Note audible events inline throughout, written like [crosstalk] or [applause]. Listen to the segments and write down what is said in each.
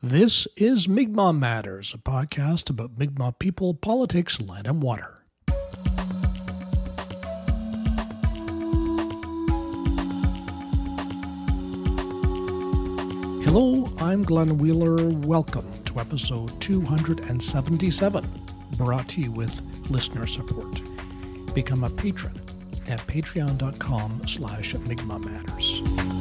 This is Mi'kmaq Matters, a podcast about Mi'kmaq people, politics, land, and water. Hello, I'm Glenn Wheeler. Welcome to episode 277, brought to you with listener support. Become a patron at patreon.com slash Mi'kmaq Matters.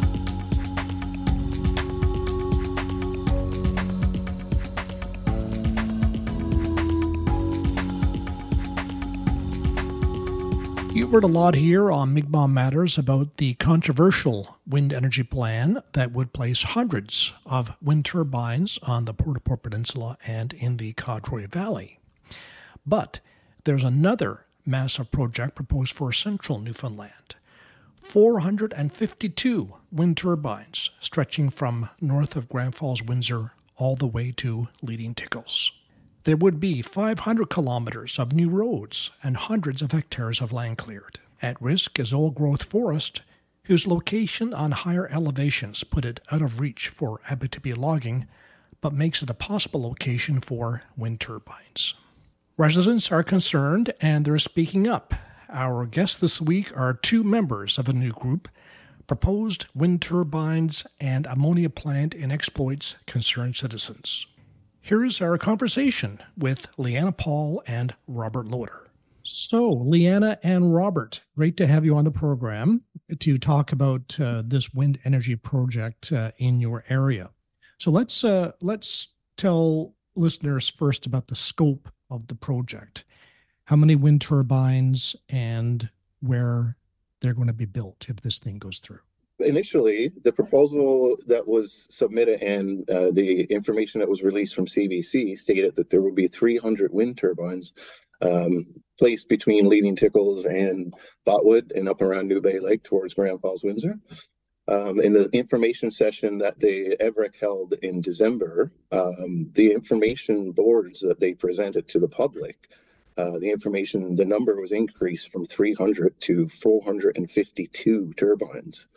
You've heard a lot here on Mi'kmaq Matters about the controversial wind energy plan that would place hundreds of wind turbines on the Port au Port Peninsula and in the Codroy Valley. But there's another massive project proposed for central Newfoundland 452 wind turbines stretching from north of Grand Falls, Windsor, all the way to Leading Tickles there would be 500 kilometers of new roads and hundreds of hectares of land cleared. At risk is old growth forest, whose location on higher elevations put it out of reach for Abitibi logging, but makes it a possible location for wind turbines. Residents are concerned and they're speaking up. Our guests this week are two members of a new group. Proposed wind turbines and ammonia plant in exploits concern citizens. Here's our conversation with Leanna Paul and Robert Loder. So, Leanna and Robert, great to have you on the program to talk about uh, this wind energy project uh, in your area. So let's uh, let's tell listeners first about the scope of the project. How many wind turbines and where they're going to be built if this thing goes through? Initially the proposal that was submitted and uh, the information that was released from CBC stated that there would be 300 wind turbines um, placed between Leading Tickles and Botwood and up around New Bay Lake towards Grand Falls, Windsor. Um, in the information session that the EVREC held in December, um, the information boards that they presented to the public, uh, the information, the number was increased from 300 to 452 turbines.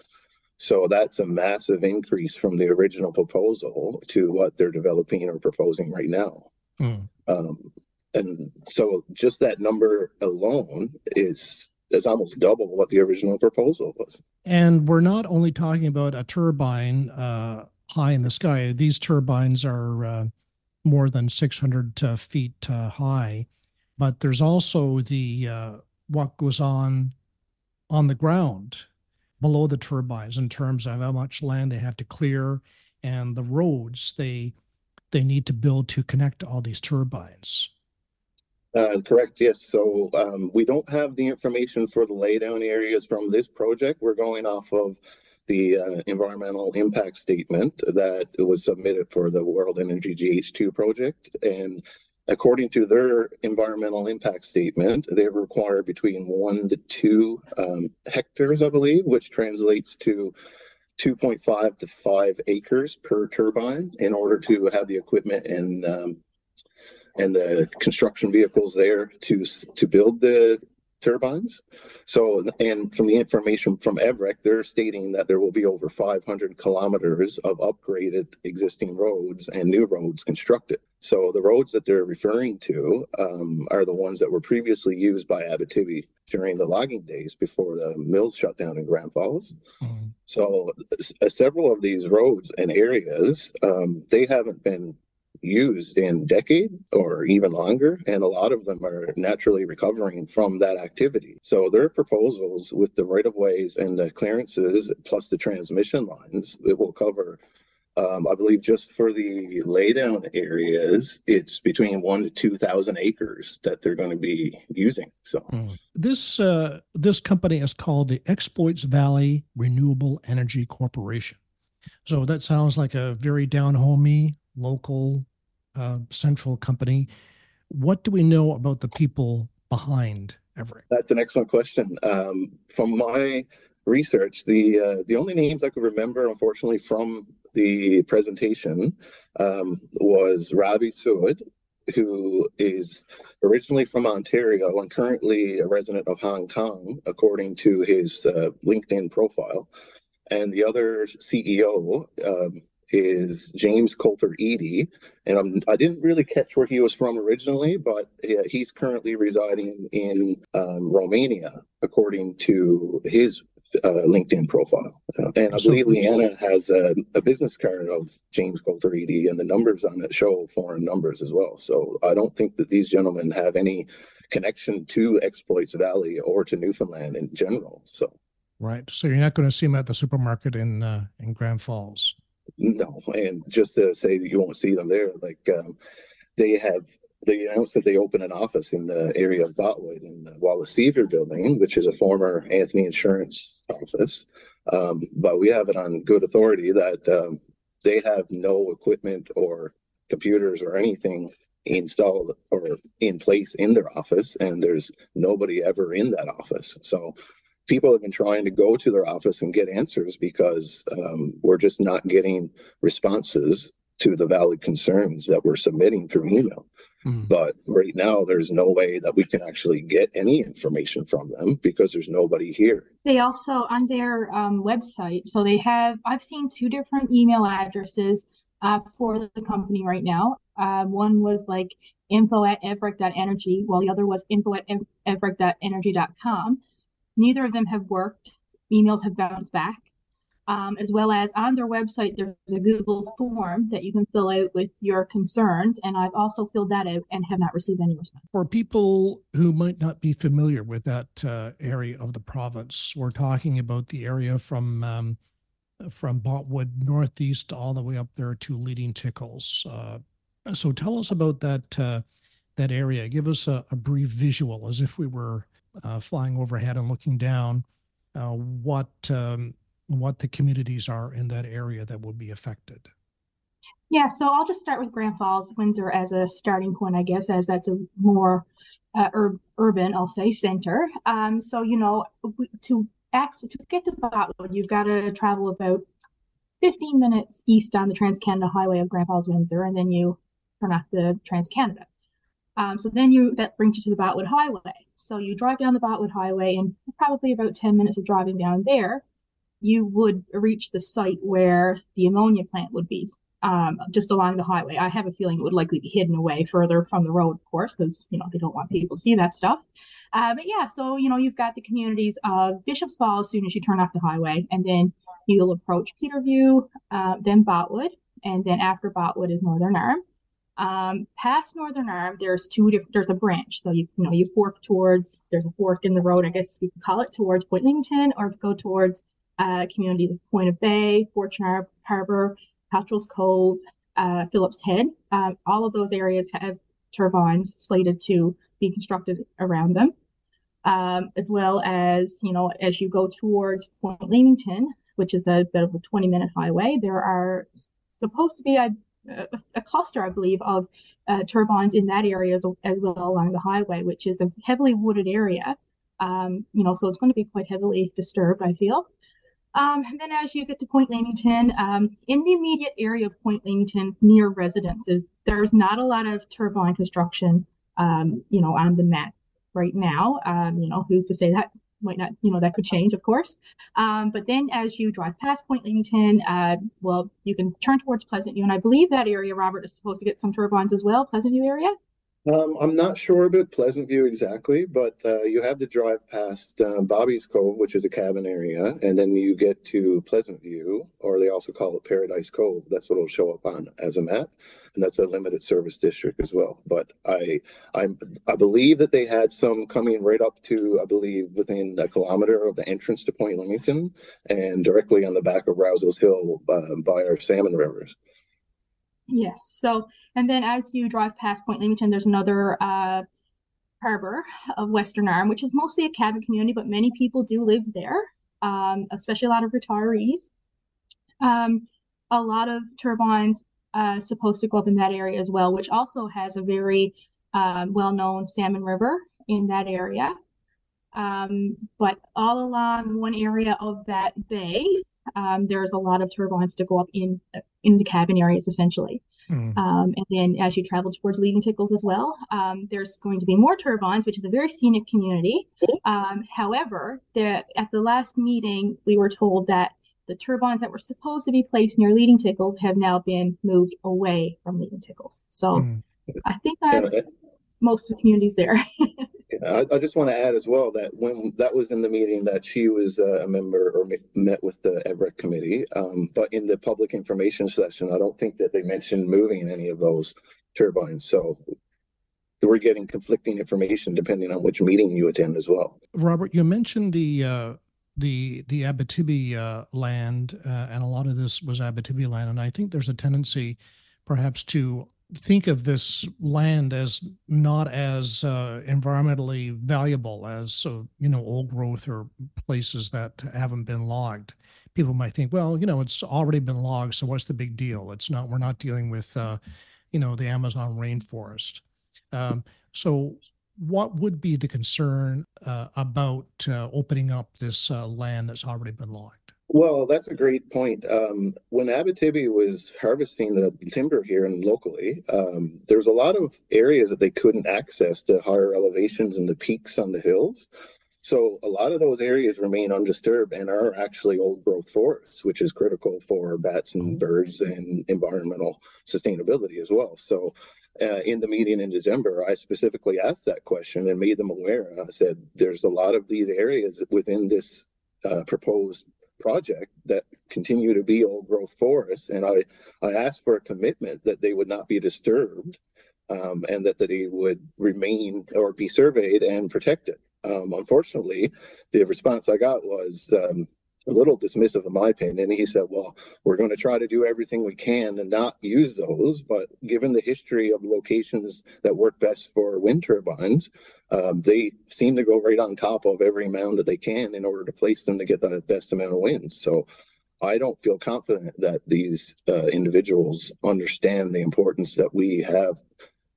So that's a massive increase from the original proposal to what they're developing or proposing right now. Mm. Um, and so just that number alone is is almost double what the original proposal was. And we're not only talking about a turbine uh, high in the sky. These turbines are uh, more than 600 uh, feet uh, high, but there's also the uh, what goes on on the ground below the turbines in terms of how much land they have to clear and the roads they they need to build to connect all these turbines. Uh, correct. Yes. So um, we don't have the information for the laydown areas from this project. We're going off of the uh, environmental impact statement that was submitted for the World Energy GH2 project, and According to their environmental impact statement, they require between one to two um, hectares, I believe, which translates to 2.5 to 5 acres per turbine in order to have the equipment and um, and the construction vehicles there to to build the turbines. So, and from the information from EVREC, they're stating that there will be over 500 kilometers of upgraded existing roads and new roads constructed. So, the roads that they're referring to um, are the ones that were previously used by Abitibi during the logging days before the mills shut down in Grand Falls. Mm-hmm. So, uh, several of these roads and areas, um, they haven't been used in decade or even longer and a lot of them are naturally recovering from that activity so their proposals with the right of ways and the clearances plus the transmission lines it will cover um, I believe just for the laydown areas, it's between one to two thousand acres that they're going to be using. So mm. this uh, this company is called the Exploits Valley Renewable Energy Corporation. So that sounds like a very down homey local uh, central company. What do we know about the people behind EVREC? That's an excellent question. Um, from my research, the uh, the only names I could remember, unfortunately, from the presentation um, was Ravi Sood, who is originally from Ontario and currently a resident of Hong Kong, according to his uh, LinkedIn profile. And the other CEO um, is James Coulter Eady, and I'm, I did not really catch where he was from originally, but he's currently residing in um, Romania, according to his uh, LinkedIn profile. Uh, and I believe Leanna has a, a, business card of James Coulter Eady, and the numbers on it show foreign numbers as well. So I don't think that these gentlemen have any connection to Exploits Valley or to Newfoundland in general. So. Right. So you're not going to see them at the supermarket in uh, in Grand Falls. No, and just to say that you won't see them there, like um, they have they announced that they open an office in the area of Botwood in the Wallace Seaver building, which is a former Anthony Insurance office. Um, but we have it on good authority that um, they have no equipment or computers or anything installed or in place in their office, and there's nobody ever in that office. So people have been trying to go to their office and get answers because um, we're just not getting responses to the valid concerns that we're submitting through email. Mm. But right now, there's no way that we can actually get any information from them because there's nobody here. They also, on their um, website, so they have, I've seen two different email addresses uh, for the company right now. Uh, one was like info at evrec.energy, while the other was info at evrec.energy.com. Neither of them have worked. Emails have bounced back. Um, as well as on their website, there's a Google form that you can fill out with your concerns. And I've also filled that out and have not received any response. For people who might not be familiar with that uh, area of the province, we're talking about the area from um, from Botwood northeast all the way up there to Leading Tickles. Uh, so tell us about that uh, that area. Give us a, a, brief visual, as if we were uh, flying overhead and looking down. Uh, what um, what the communities are in that area that would be affected? Yeah, so I'll just start with Grand Falls, Windsor as a starting point, I guess, as that's a more uh, ur- urban, I'll say, center. Um, so you know, to access, to get to Botwood, you've got to travel about 15 minutes east on the Trans Canada Highway of Grand Falls, Windsor, and then you turn off the Trans Canada. Um, so then you that brings you to the Botwood Highway. So you drive down the Botwood Highway, and probably about 10 minutes of driving down there, you would reach the site where the ammonia plant would be, um, just along the highway. I have a feeling it would likely be hidden away further from the road, of course, because you know they don't want people to see that stuff. Uh, but yeah, so you know you've got the communities of Bishop's Falls as soon as you turn off the highway, and then you'll approach Peterview, uh, then Botwood, and then after Botwood is Northern Arm. Um, past Northern Arm, there's two. Diff- there's a branch, so you you know you fork towards. There's a fork in the road, I guess you could call it, towards Point or go towards uh, communities of Point of Bay, Fortune Harbor, Cottrell's Cove, uh, Phillips Head. Um, all of those areas have turbines slated to be constructed around them. Um, as well as, you know, as you go towards Point Leamington, which is a bit of a 20 minute highway, there are supposed to be a, a, cluster, I believe, of uh, turbines in that area as, as, well along the highway, which is a heavily wooded area. Um, you know, so it's going to be quite heavily disturbed, I feel. Um, and then as you get to Point Leamington, um, in the immediate area of Point Leamington, near residences, there's not a lot of turbine construction, um, you know, on the map right now. Um, you know, who's to say that might not, you know, that could change, of course. Um, but then as you drive past Point Leamington, uh, well, you can turn towards Pleasantview. And I believe that area, Robert, is supposed to get some turbines as well, Pleasantview area. Um, I'm not sure about Pleasantview exactly, but uh, you have to drive past uh, Bobby's Cove, which is a cabin area, and then you get to Pleasantview, or they also call it Paradise Cove. That's what will show up on as a map, and that's a limited service district as well. But I, I, I believe that they had some coming right up to, I believe, within a kilometer of the entrance to Point Leamington, and directly on the back of Rouse's Hill uh, by our salmon rivers. Yes. So, and then as you drive past Point Leamington, there's another uh, harbor of Western Arm, which is mostly a cabin community, but many people do live there, um, especially a lot of retirees. Um, a lot of turbines uh, supposed to go up in that area as well, which also has a very um, well-known salmon river in that area. Um, but all along one area of that bay, um, there's a lot of turbines to go up in in the cabin areas essentially. Mm. Um, and then as you travel towards Leading Tickles as well, um, there's going to be more turbines, which is a very scenic community. Um, however, the, at the last meeting, we were told that the turbines that were supposed to be placed near leading tickles have now been moved away from leading tickles. So mm. I think that most of the communities there. [laughs] I, I, just want to add as well that when that was in the meeting that she was uh, a member or met with the EVREC committee, um, but in the public information session, I don't think that they mentioned moving any of those turbines. So we're getting conflicting information depending on which meeting you attend as well. Robert, you mentioned the uh, the the Abitibi uh, land, uh, and a lot of this was Abitibi land, and I think there's a tendency, perhaps, to think of this land as not as uh, environmentally valuable as uh, you know old growth or places that haven't been logged. People might think, well, you know, it's already been logged, so what's the big deal? It's not. We're not dealing with, uh, you know, the Amazon rainforest. Um, so, what would be the concern uh, about uh, opening up this land that's already been logged? Well, that's a great point. Um, when Abitibi was harvesting the timber here and locally, um, there's a lot of areas that they couldn't access to higher elevations and the peaks on the hills. So a lot of those areas remain undisturbed and are actually old growth forests, which is critical for bats and birds and environmental sustainability as well. So uh, in the meeting in December, I specifically asked that question and made them aware. I said, there's a lot of these areas within this uh, proposed project that continue to be old growth forests. And I, I asked for a commitment that they would not be disturbed um, and that, that they would remain or be surveyed and protected. Um, unfortunately, the response I got was um, a little dismissive of my opinion. And He said, well, we're going to try to do everything we can and not use those. But given the history of locations that work best for wind turbines, um, they seem to go right on top of every mound that they can in order to place them to get the best amount of wind. So I don't feel confident that these uh, individuals understand the importance that we have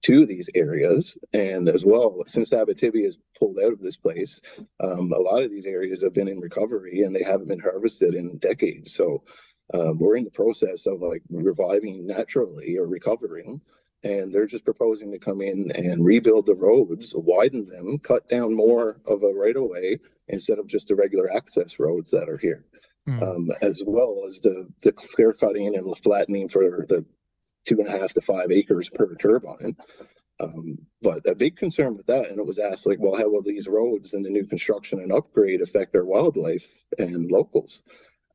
to these areas. And as well, since Abitibi is pulled out of this place, um, a lot of these areas have been in recovery and they haven't been harvested in decades. So um, we're in the process of like reviving naturally or recovering. And they're just proposing to come in and rebuild the roads, widen them, cut down more of a right of way instead of just the regular access roads that are here. Mm. Um, as well as the the clear cutting and the flattening for the two and a half to five acres per turbine. Um, but a big concern with that, and it was asked like, well, how will these roads and the new construction and upgrade affect our wildlife and locals?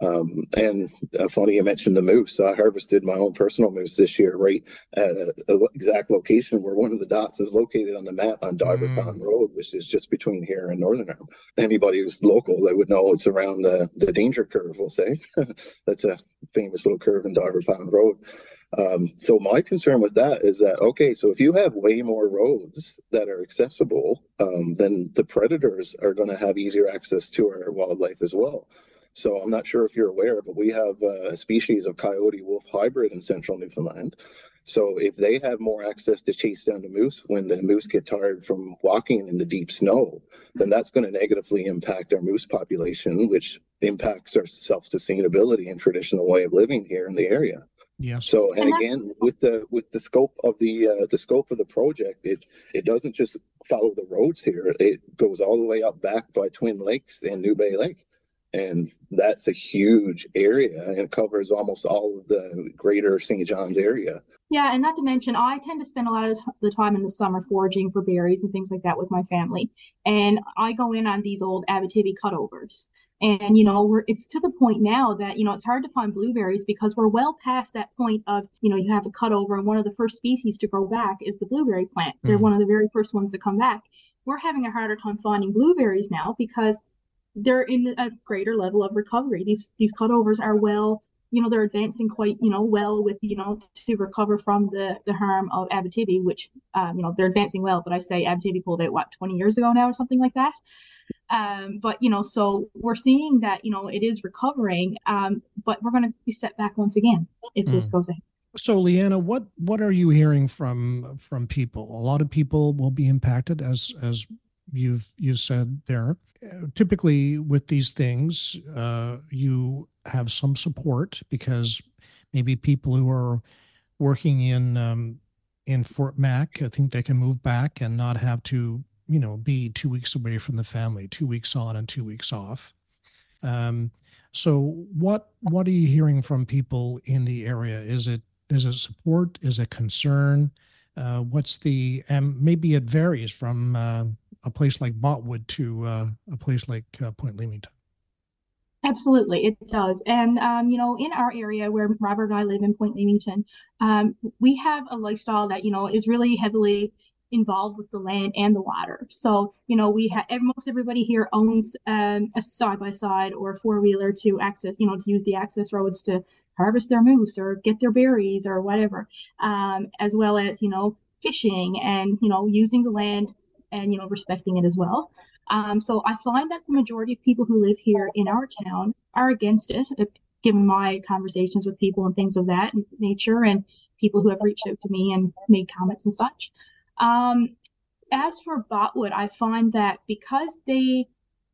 Um, and uh, funny you mentioned the moose. I harvested my own personal moose this year, right at a, a exact location where one of the dots is located on the map on Diver mm. Pond Road, which is just between here and Northern Arm. Anybody who's local, they would know it's around the the danger curve. We'll say [laughs] that's a famous little curve in Diver Pond Road. Um, so my concern with that is that okay, so if you have way more roads that are accessible, um, then the predators are going to have easier access to our wildlife as well. So I'm not sure if you're aware, but we have a species of coyote wolf hybrid in central Newfoundland. So if they have more access to chase down the moose when the moose get tired from walking in the deep snow, then that's going to negatively impact our moose population, which impacts our self-sustainability and traditional way of living here in the area. Yeah. So, and again, with the with the scope of the uh, the scope of the project, it it doesn't just follow the roads here. It goes all the way up back by Twin Lakes and New Bay Lake, and that's a huge area and covers almost all of the greater St. John's area. Yeah, and not to mention, I tend to spend a lot of the time in the summer foraging for berries and things like that with my family, and I go in on these old Abitibi cutovers. And you know, we're it's to the point now that you know it's hard to find blueberries because we're well past that point of you know you have a cutover, and one of the first species to grow back is the blueberry plant. Mm. They're one of the very first ones to come back. We're having a harder time finding blueberries now because they're in a greater level of recovery. These these cutovers are well, you know, they're advancing quite, you know, well with, you know, to recover from the the harm of Abitibi, which, um, you know, they're advancing well. But I say Abitibi pulled out what 20 years ago now or something like that. Um, but you know, so we're seeing that you know it is recovering, um, but we're going to be set back once again if mm. this goes ahead. So, Leanna, what what are you hearing from from people? A lot of people will be impacted, as as you've you said there. Typically, with these things, uh, you have some support because maybe people who are working in um, in Fort Mac, I think they can move back and not have to you know, be two weeks away from the family, two weeks on and two weeks off. Um, So what what are you hearing from people in the area? Is it is it support? Is it concern? Uh, what's the and maybe it varies from uh, a place like Botwood to uh, a place like uh, Point Leamington. Absolutely, it does. And, um, you know, in our area where Robert and I live in Point Leamington, um, we have a lifestyle that, you know, is really heavily involved with the land and the water. So, you know, we have most everybody here owns um, a side by side or four wheeler to access, you know, to use the access roads to harvest their moose or get their berries or whatever, um, as well as, you know, fishing and, you know, using the land and, you know, respecting it as well. Um, so I find that the majority of people who live here in our town are against it, uh, given my conversations with people and things of that nature, and people who have reached out to me and made comments and such. Um, as for Botwood, I find that because they,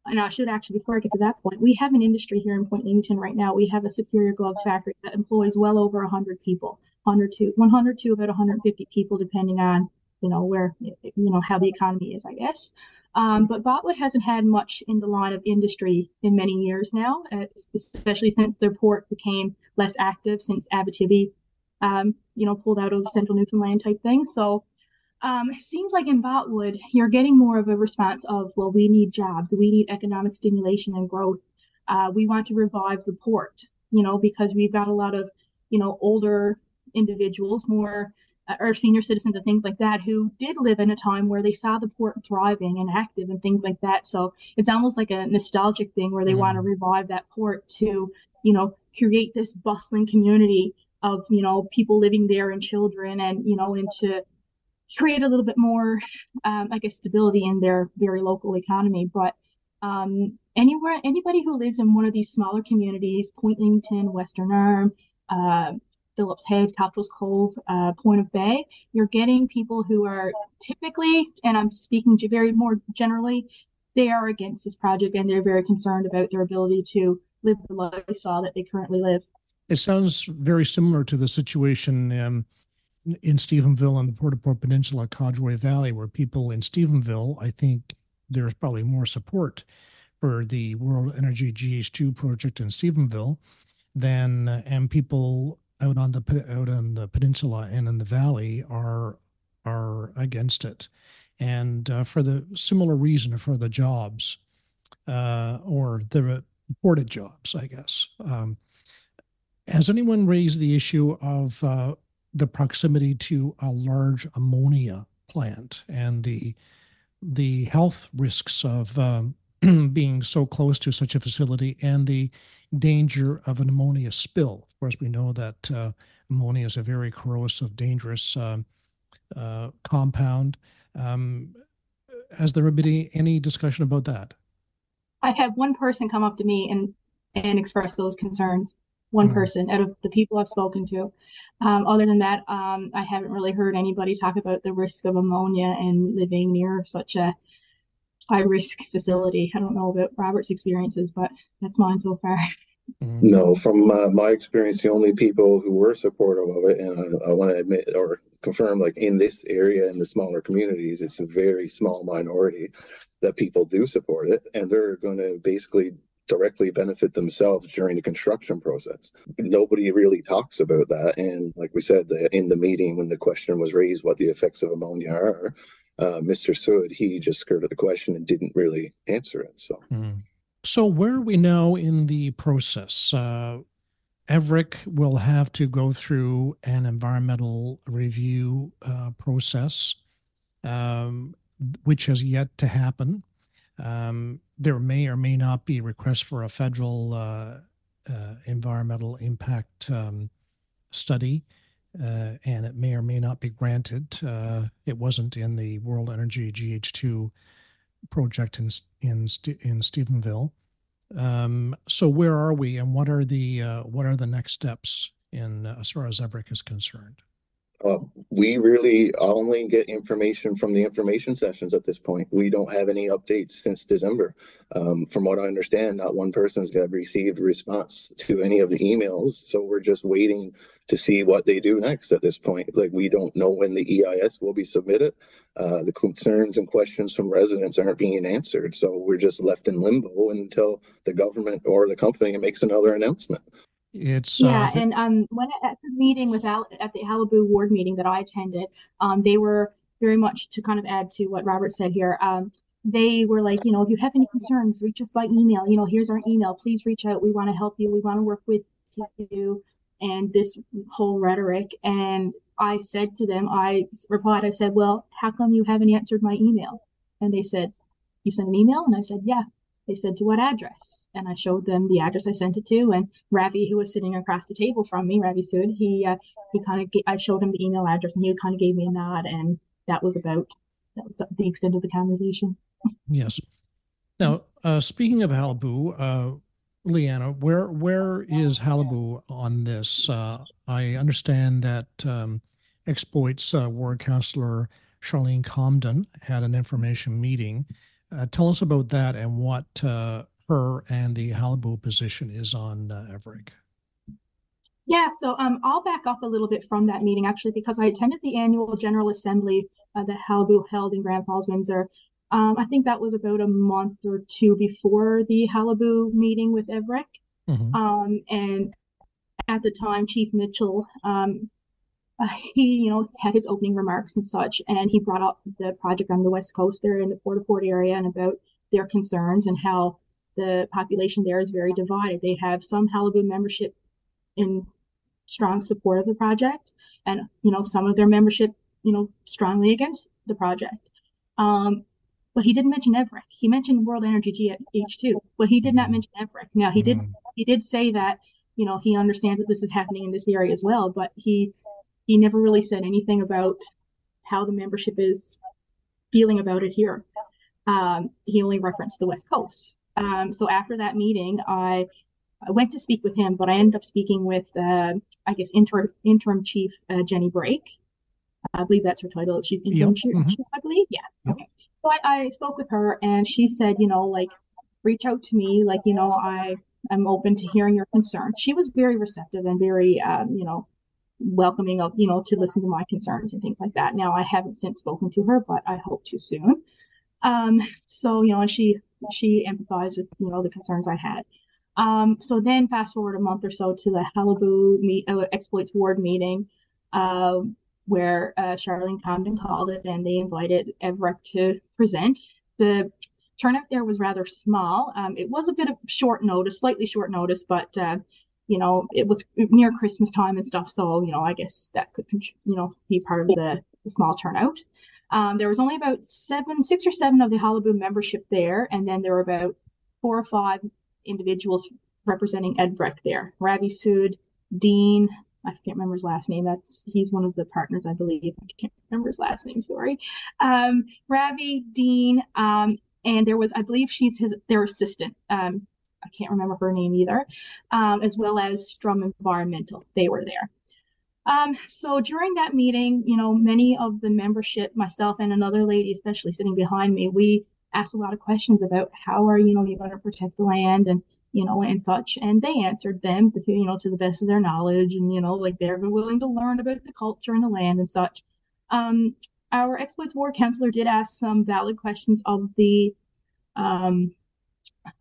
and I should actually, before I get to that point, we have an industry here in Point Leamington right now. We have a Superior Glove factory that employs well over 100 people, 100 to 100 to about 150 people, depending on you know where you know how the economy is, I guess. Um, but Botwood hasn't had much in the line of industry in many years now, uh, especially since their port became less active since Abitibi, um, you know, pulled out of central Newfoundland type thing. So um, it seems like in Botwood, you're getting more of a response of, well, we need jobs, we need economic stimulation and growth. Uh, we want to revive the port, you know, because we've got a lot of, you know, older individuals, more uh, or senior citizens and things like that who did live in a time where they saw the port thriving and active and things like that. So it's almost like a nostalgic thing where they mm. want to revive that port to, you know, create this bustling community of, you know, people living there and children and, you know, and to create a little bit more, um, I guess, stability in their very local economy. But um, anywhere, anybody who lives in one of these smaller communities, Point Leamington, Western Arm, uh, Phillips Head, Cottrell's Cove, uh, Point of Bay, you're getting people who are typically, and I'm speaking very more generally, they are against this project and they're very concerned about their ability to live the lifestyle that they currently live. It sounds very similar to the situation um, in Stephenville and the Port au Port Peninsula, Codroy Valley, where people in Stephenville, I think there's probably more support for the World Energy GH2 project in Stephenville than, and people out on the out on the peninsula and in the valley are are against it, and uh, for the similar reason for the jobs uh, or the reported jobs, I guess. Um, has anyone raised the issue of uh, the proximity to a large ammonia plant and the the health risks of um, [clears throat] being so close to such a facility and the danger of an ammonia spill. Of course, we know that uh, ammonia is a very corrosive, dangerous uh, uh, compound. Um, has there been any discussion about that? I had one person come up to me and and express those concerns. One mm-hmm. person out of the people I've spoken to. Um, other than that, um, I haven't really heard anybody talk about the risk of ammonia and living near such a high risk facility. I don't know about Robert's experiences, but that's mine so far. [laughs] Mm-hmm. No, from uh, my experience, the only people who were supportive of it, and I, I want to admit or confirm, like in this area in the smaller communities, it's a very small minority that people do support it, and they're going to basically directly benefit themselves during the construction process. Nobody really talks about that, and like we said, in the meeting when the question was raised, what the effects of ammonia are, uh, Mr. Sood, he just skirted the question and didn't really answer it. So. Mm. So, where are we now in the process? Uh, EVREC will have to go through an environmental review uh, process, um, which has yet to happen. Um, there may or may not be requests for a federal uh, uh environmental impact um, study, uh, and it may or may not be granted. Uh, it wasn't in the World Energy GH2 project in in in Stephenville. Um, so where are we, and what are the uh, what are the next steps in uh, as far as EVREC is concerned? Uh, we really only get information from the information sessions at this point. We don't have any updates since December. Um, from what I understand, not one person's got received response to any of the emails. So we're just waiting to see what they do next at this point. Like we don't know when the EIS will be submitted. Uh, the concerns and questions from residents aren't being answered. So we're just left in limbo until the government or the company makes another announcement. It's Yeah, uh, and um, when at the meeting with Al at the Qalipu ward meeting that I attended, um, they were very much to kind of add to what Robert said here. Um, they were like, you know, if you have any concerns, reach us by email. You know, here's our email. Please reach out. We want to help you. We want to work with you. And this whole rhetoric. And I said to them, I replied, I said, well, how come you haven't answered my email? And they said, you sent an email? And I said, yeah. They said, to what address? And I showed them the address I sent it to. And Ravi, who was sitting across the table from me, Ravi Sood, he, uh, he kind of, I showed him the email address and he kind of gave me a nod. And that was about, that was the extent of the conversation. yes. Now, uh, speaking of Qalipu, uh, Leanna, where where is Qalipu on this? Uh, I understand that um, Exploits uh, Ward Councillor Charlene Comden had an information meeting. Uh, tell us about that and what uh, her and the Qalipu position is on uh, EVREC. Yeah, so um, I'll back up a little bit from that meeting actually because I attended the annual General Assembly uh, that Qalipu held in Grand Falls, Windsor. Um, I think that was about a month or two before the Qalipu meeting with EVREC. Mhm. Um, and at the time, Chief Mitchell, um, uh, he, you know, had his opening remarks and such, and he brought up the project on the west coast there in the Port au Port area and about their concerns and how the population there is very divided. They have some Qalipu membership in strong support of the project, and you know, some of their membership, you know, strongly against the project. Um, but he didn't mention EVREC. He mentioned World Energy GH2, but he did not Mhm. mention EVREC. Now he did Mhm. he did say that you know he understands that this is happening in this area as well, but he he never really said anything about how the membership is feeling about it here. Um, he only referenced the West Coast. Um, so after that meeting, I I went to speak with him, but I ended up speaking with uh, I guess interim interim chief uh, Jenny Brake. I believe that's her title. She's interim Yep, chief, mhm. I believe. Yeah. Yep. Okay. So I, I spoke with her, and she said, you know, like reach out to me, like you know, I am open to hearing your concerns. She was very receptive and very, um, you know, welcoming of you know to listen to my concerns and things like that. Now I haven't since spoken to her, but I hope to soon. Um, so you know, and she she empathized with you know the concerns I had. Um, so then fast forward a month or so to the Qalipu meet, uh, exploits ward meeting, uh, where uh, Charlene Comden called it, and they invited EVREC to present. The turnout there was rather small. Um, it was a bit of short notice, slightly short notice, but uh, you know it was near Christmas time and stuff, so you know I guess that could you know be part of the, the small turnout. Um, there was only about seven, six or seven of the Qalipu membership there, and then there were about four or five individuals representing EVREC there. Ravi Sood, Dean, I can't remember his last name. That's he's one of the partners, I believe. I can't remember his last name. Sorry. Um, Ravi, Dean, um, and there was, I believe, she's his their assistant. Um, I can't remember her name either. Um, as well as Strum Environmental. They were there. Um, so during that meeting, you know, many of the membership, myself and another lady, especially sitting behind me, we asked a lot of questions about how are you know you going to protect the land and you know and such and they answered them you know to the best of their knowledge and you know like they're willing to learn about the culture and the land and such um our exploits ward counselor did ask some valid questions of the um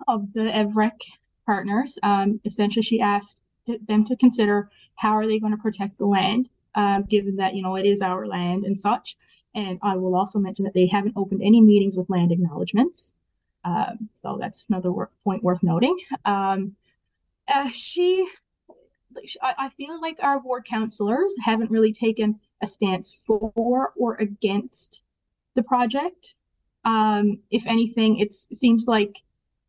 of the EVREC partners um essentially she asked them to consider how are they going to protect the land um given that you know it is our land and such and I will also mention that they haven't opened any meetings with land acknowledgements. Um, so that's another wor- point worth noting. Um, uh, she, I, feel like our ward counselors haven't really taken a stance for or against the project. Um, if anything, it seems like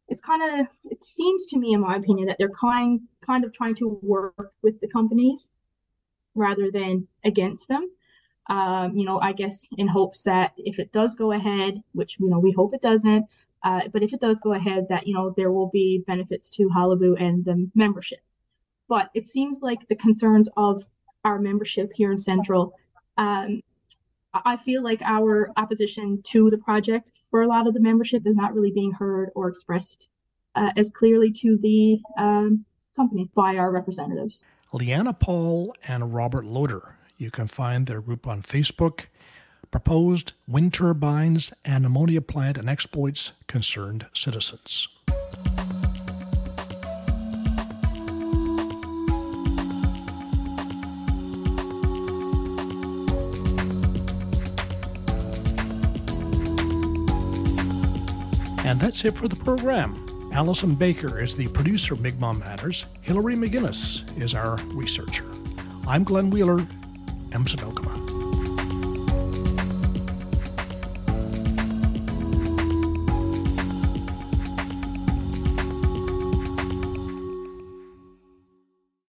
it's kind of, it seems to me, in my opinion, that they're kind, kind of trying to work with the companies rather than against them um, you know, I guess in hopes that if it does go ahead, which you know we hope it doesn't, uh, but if it does go ahead, that you know there will be benefits to Qalipu and the membership. But it seems like the concerns of our membership here in Central Um, I feel like our opposition to the project for a lot of the membership is not really being heard or expressed uh, as clearly to the um, company by our representatives. Leanna Paul and Robert Loder. You can find their group on Facebook. Proposed wind turbines and ammonia plant and exploits concerned citizens. And that's it for the program. Allison Baker is the producer of Mi'kmaq Matters. Hillary McGinnis is our researcher. I'm Glenn Wheeler, Emsa